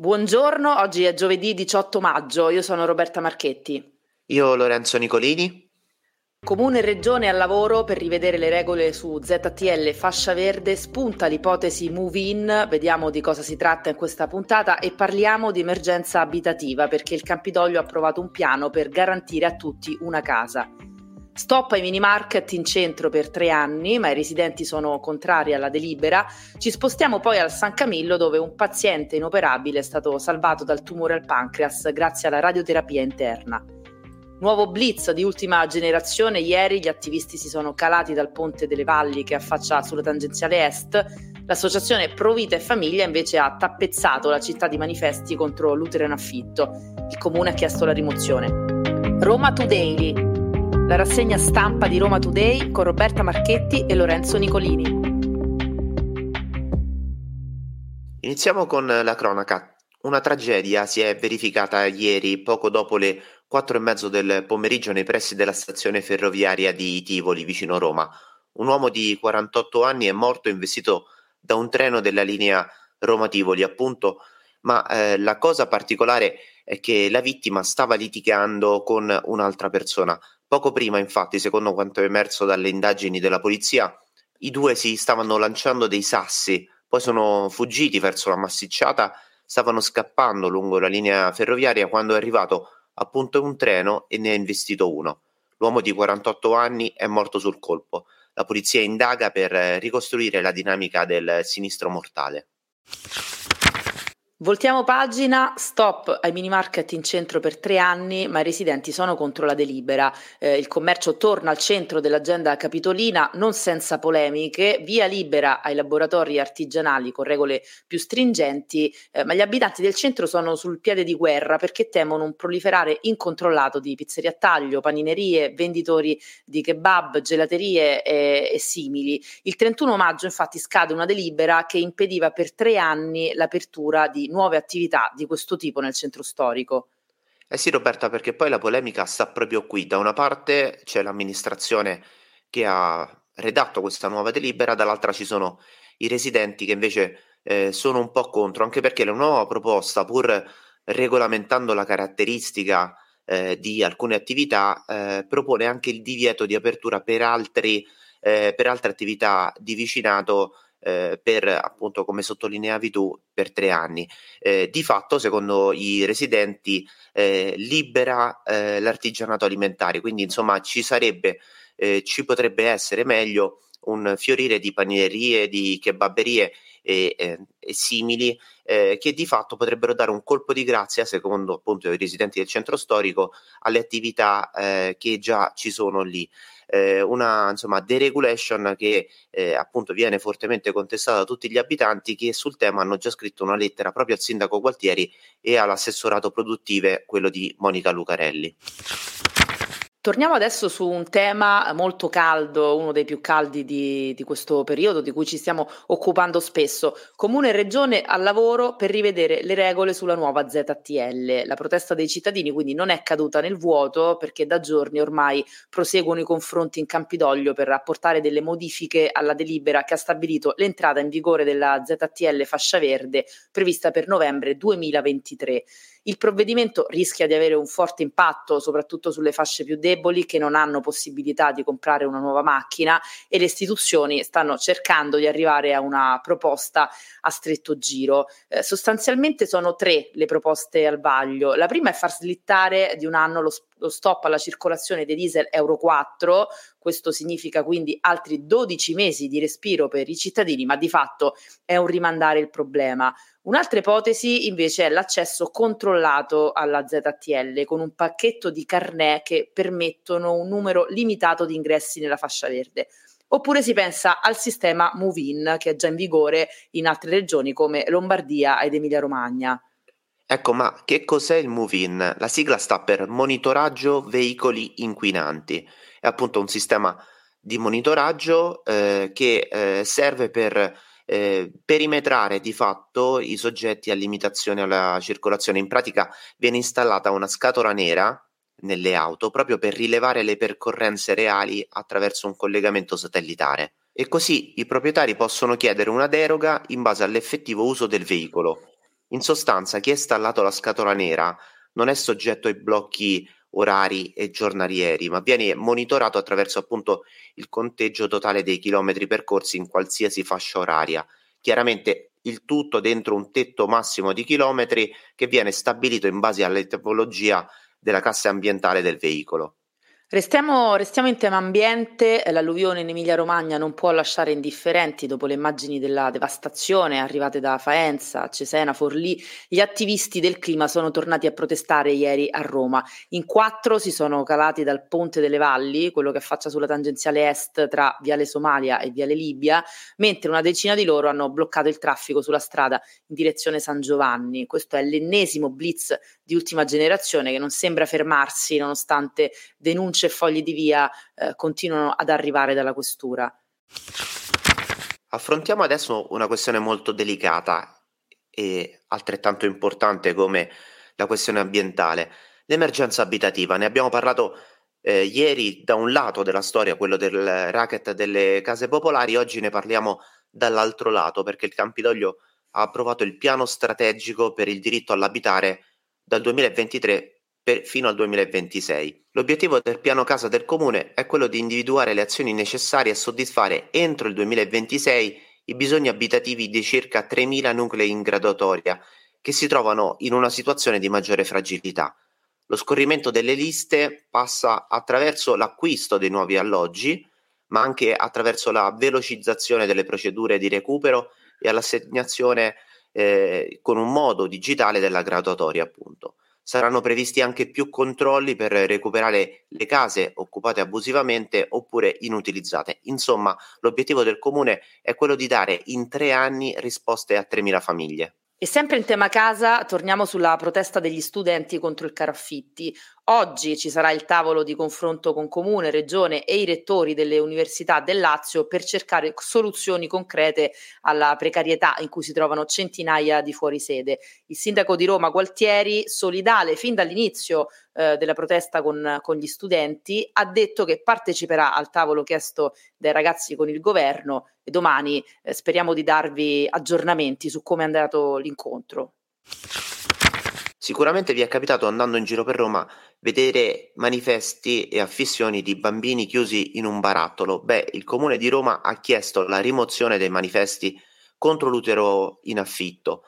Buongiorno, oggi è giovedì 18 maggio, io sono Roberta Marchetti. Io Lorenzo Nicolini. Comune e Regione al lavoro per rivedere le regole su ZTL fascia verde, spunta l'ipotesi move-in, vediamo di cosa si tratta in questa puntata e parliamo di emergenza abitativa perché il Campidoglio ha approvato un piano per garantire a tutti una casa. Stop ai mini market in centro per tre anni, ma i residenti sono contrari alla delibera. Ci spostiamo poi al San Camillo dove un paziente inoperabile è stato salvato dal tumore al pancreas grazie alla radioterapia interna. Nuovo blitz di ultima generazione, ieri gli attivisti si sono calati dal ponte delle valli che affaccia sulla tangenziale est. L'associazione Pro Vita e Famiglia invece ha tappezzato la città di manifesti contro l'utero in affitto. Il comune ha chiesto la rimozione. Roma Today, la rassegna stampa di Roma Today con Roberta Marchetti e Lorenzo Nicolini. Iniziamo con la cronaca. Una tragedia si è verificata ieri, poco dopo le quattro e mezzo del pomeriggio, nei pressi della stazione ferroviaria di Tivoli, vicino Roma. Un uomo di 48 anni è morto investito da un treno della linea Roma-Tivoli, appunto, ma eh, la cosa particolare è che la vittima stava litigando con un'altra persona. Poco prima, infatti, secondo quanto è emerso dalle indagini della polizia, i due si stavano lanciando dei sassi, poi sono fuggiti verso la massicciata, stavano scappando lungo la linea ferroviaria quando è arrivato appunto un treno e ne ha investito uno. L'uomo di 48 anni è morto sul colpo. La polizia indaga per ricostruire la dinamica del sinistro mortale. Voltiamo pagina, stop ai mini market in centro per tre anni, ma i residenti sono contro la delibera. Eh, il commercio torna al centro dell'agenda capitolina, non senza polemiche, via libera ai laboratori artigianali con regole più stringenti, eh, ma gli abitanti del centro sono sul piede di guerra perché temono un proliferare incontrollato di pizzerie a taglio, paninerie, venditori di kebab, gelaterie e, e simili. Il 31 maggio infatti scade una delibera che impediva per tre anni l'apertura di nuove attività di questo tipo nel centro storico. Eh sì Roberta, perché poi la polemica sta proprio qui. Da una parte c'è l'amministrazione che ha redatto questa nuova delibera, dall'altra ci sono i residenti che invece eh, sono un po' contro, anche perché la nuova proposta, pur regolamentando la caratteristica eh, di alcune attività, eh, propone anche il divieto di apertura per, altri, eh, per altre attività di vicinato eh, per appunto come sottolineavi tu per tre anni. Eh, di fatto secondo i residenti eh, libera eh, l'artigianato alimentare. Quindi insomma ci sarebbe eh, ci potrebbe essere meglio un fiorire di paninerie di kebaberie e, e, e simili eh, che di fatto potrebbero dare un colpo di grazia, secondo appunto i residenti del centro storico, alle attività eh, che già ci sono lì eh, una insomma, deregulation che eh, appunto viene fortemente contestata da tutti gli abitanti che sul tema hanno già scritto una lettera proprio al sindaco Gualtieri e all'assessorato produttive, quello di Monica Lucarelli. Torniamo adesso su un tema molto caldo, uno dei più caldi di, di, questo periodo, di cui ci stiamo occupando spesso. Comune e Regione al lavoro per rivedere le regole sulla nuova ZTL. La protesta dei cittadini quindi non è caduta nel vuoto perché da giorni ormai proseguono i confronti in Campidoglio per apportare delle modifiche alla delibera che ha stabilito l'entrata in vigore della ZTL fascia verde prevista per novembre 2023. Il provvedimento rischia di avere un forte impatto soprattutto sulle fasce più deboli che non hanno possibilità di comprare una nuova macchina e le istituzioni stanno cercando di arrivare a una proposta a stretto giro. Eh, sostanzialmente sono tre le proposte al vaglio. La prima è far slittare di un anno lo, lo stop alla circolazione dei diesel Euro 4, questo significa quindi altri 12 mesi di respiro per i cittadini, ma di fatto è un rimandare il problema. Un'altra ipotesi invece è l'accesso controllato alla ZTL con un pacchetto di carnet che permettono un numero limitato di ingressi nella fascia verde. Oppure si pensa al sistema Move-in che è già in vigore in altre regioni come Lombardia ed Emilia-Romagna. Ecco, ma che cos'è il Move-in? La sigla sta per monitoraggio veicoli inquinanti. È appunto un sistema di monitoraggio eh, che eh, serve per eh, perimetrare di fatto i soggetti a limitazione alla circolazione. In pratica viene installata una scatola nera nelle auto proprio per rilevare le percorrenze reali attraverso un collegamento satellitare. E così i proprietari possono chiedere una deroga in base all'effettivo uso del veicolo. In sostanza, chi è installato la scatola nera non è soggetto ai blocchi orari e giornalieri, ma viene monitorato attraverso appunto il conteggio totale dei chilometri percorsi in qualsiasi fascia oraria. Chiaramente il tutto dentro un tetto massimo di chilometri che viene stabilito in base alla tipologia della classe ambientale del veicolo. Restiamo, restiamo, in tema ambiente, l'alluvione in Emilia-Romagna non può lasciare indifferenti dopo le immagini della devastazione arrivate da Faenza, Cesena, Forlì. Gli attivisti del clima sono tornati a protestare ieri a Roma. In quattro si sono calati dal Ponte delle Valli, quello che affaccia sulla tangenziale est tra Viale Somalia e Viale Libia, mentre una decina di loro hanno bloccato il traffico sulla strada in direzione San Giovanni. Questo è l'ennesimo blitz di ultima generazione che non sembra fermarsi nonostante denunce e fogli di via eh, continuano ad arrivare dalla questura. Affrontiamo adesso una questione molto delicata e altrettanto importante come la questione ambientale, l'emergenza abitativa. Ne abbiamo parlato eh, ieri da un lato della storia, quello del racket delle case popolari, oggi ne parliamo dall'altro lato perché il Campidoglio ha approvato il piano strategico per il diritto all'abitare dal 2023 per, fino al 2026. L'obiettivo del piano casa del comune è quello di individuare le azioni necessarie a soddisfare entro il 2026 i bisogni abitativi di circa 3.000 nuclei in graduatoria che si trovano in una situazione di maggiore fragilità. Lo scorrimento delle liste passa attraverso l'acquisto dei nuovi alloggi, ma anche attraverso la velocizzazione delle procedure di recupero e all'assegnazione eh, con un modo digitale della graduatoria, appunto. Saranno previsti anche più controlli per recuperare le case occupate abusivamente oppure inutilizzate. Insomma, l'obiettivo del comune è quello di dare in tre anni risposte a 3.000 famiglie. E sempre in tema casa, torniamo sulla protesta degli studenti contro il caro affitti. Oggi ci sarà il tavolo di confronto con Comune, Regione e i rettori delle università del Lazio per cercare soluzioni concrete alla precarietà in cui si trovano centinaia di fuorisede. Il sindaco di Roma, Gualtieri, solidale fin dall'inizio eh, della protesta con, con, gli studenti, ha detto che parteciperà al tavolo chiesto dai ragazzi con il governo e domani eh, speriamo di darvi aggiornamenti su come è andato l'incontro. Sicuramente vi è capitato andando in giro per Roma vedere manifesti e affissioni di bambini chiusi in un barattolo. Beh, il comune di Roma ha chiesto la rimozione dei manifesti contro l'utero in affitto.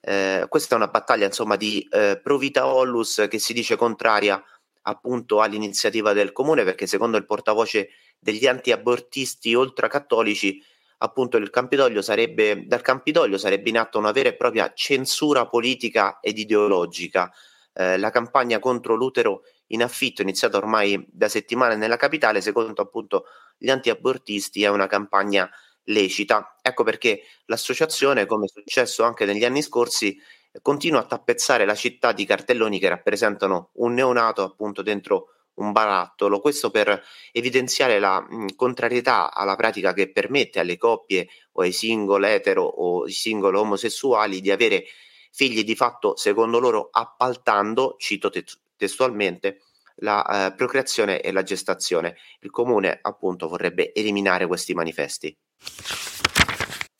Eh, questa è una battaglia insomma di eh, Provita Ollus che si dice contraria appunto all'iniziativa del comune perché secondo il portavoce degli anti-abortisti ultracattolici appunto Campidoglio sarebbe, dal Campidoglio sarebbe in atto una vera e propria censura politica ed ideologica. Eh, la campagna contro l'utero in affitto, iniziata ormai da settimane nella capitale, secondo appunto gli antiabortisti, è una campagna lecita. Ecco perché l'associazione, come è successo anche negli anni scorsi, continua a tappezzare la città di cartelloni che rappresentano un neonato appunto dentro un barattolo, questo per evidenziare la mh, contrarietà alla pratica che permette alle coppie o ai singoli etero o ai singoli omosessuali di avere figli di fatto, secondo loro, appaltando, cito te- testualmente, la eh, procreazione e la gestazione. Il comune appunto vorrebbe eliminare questi manifesti.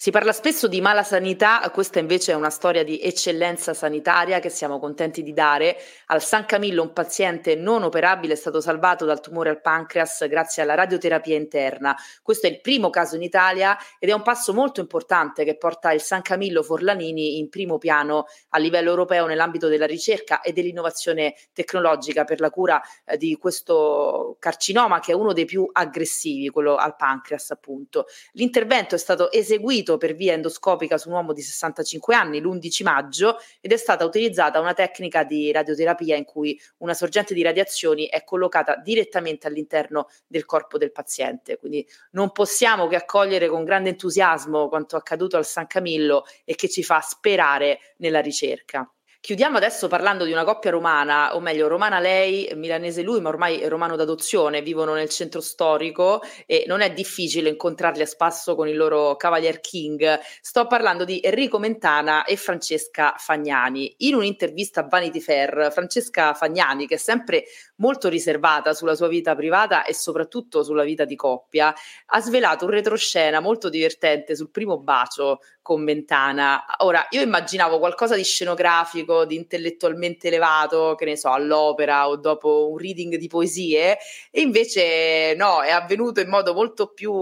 Si parla spesso di mala sanità, questa invece è una storia di eccellenza sanitaria che siamo contenti di dare. Al San Camillo un paziente non operabile è stato salvato dal tumore al pancreas grazie alla radioterapia interna. Questo è il primo caso in Italia ed è un passo molto importante che porta il San Camillo Forlanini in primo piano a livello europeo nell'ambito della ricerca e dell'innovazione tecnologica per la cura eh, di questo carcinoma che è uno dei più aggressivi, quello al pancreas appunto. L'intervento è stato eseguito intervenuto per via endoscopica su un uomo di 65 anni l'11 maggio ed è stata utilizzata una tecnica di radioterapia in cui una sorgente di radiazioni è collocata direttamente all'interno del corpo del paziente. Quindi non possiamo che accogliere con grande entusiasmo quanto accaduto al San Camillo e che ci fa sperare nella ricerca. Chiudiamo adesso parlando di una coppia romana, o meglio, romana lei, milanese lui, ma ormai romano d'adozione, vivono nel centro storico e non è difficile incontrarli a spasso con il loro Cavalier King. Sto parlando di Enrico Mentana e Francesca Fagnani. In un'intervista a Vanity Fair, Francesca Fagnani, che è sempre molto riservata sulla sua vita privata e soprattutto sulla vita di coppia, ha svelato un retroscena molto divertente sul primo bacio con Mentana. Ora, io immaginavo qualcosa di scenografico, di intellettualmente elevato, che ne so, all'opera o dopo un reading di poesie, e invece no, è avvenuto in modo molto più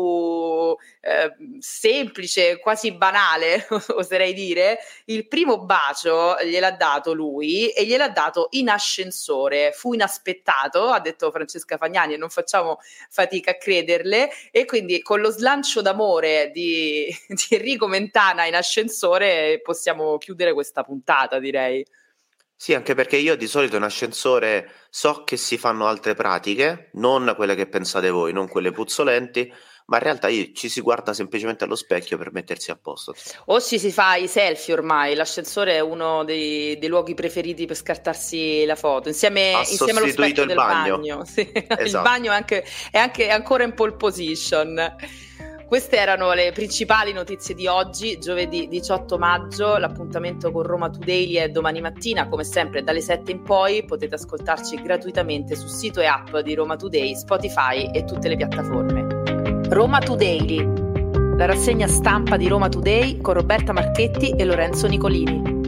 eh, semplice, quasi banale, oserei dire. Il primo bacio gliel'ha dato lui e gliel'ha dato in ascensore. Fu inaspettato, ha detto Francesca Fagnani, e non facciamo fatica a crederle. E quindi con lo slancio d'amore di, di Enrico Mentana Tirana in ascensore possiamo chiudere questa puntata, direi. Sì, anche perché io di solito in ascensore so che si fanno altre pratiche, non quelle che pensate voi, non quelle puzzolenti, ma in realtà ci si guarda semplicemente allo specchio per mettersi a posto. O ci si fa i selfie ormai, l'ascensore è uno dei, dei luoghi preferiti per scartarsi la foto, insieme, insieme allo specchio del bagno. bagno. Sì. Esatto. Il bagno è, anche, è, anche, è ancora in pole position. Queste erano le principali notizie di oggi, giovedì 18 maggio. L'appuntamento con Roma Today è domani mattina, come sempre dalle 7 in poi. Potete ascoltarci gratuitamente sul sito e app di Roma Today, Spotify e tutte le piattaforme. Roma Today, la rassegna stampa di Roma Today con Roberta Marchetti e Lorenzo Nicolini.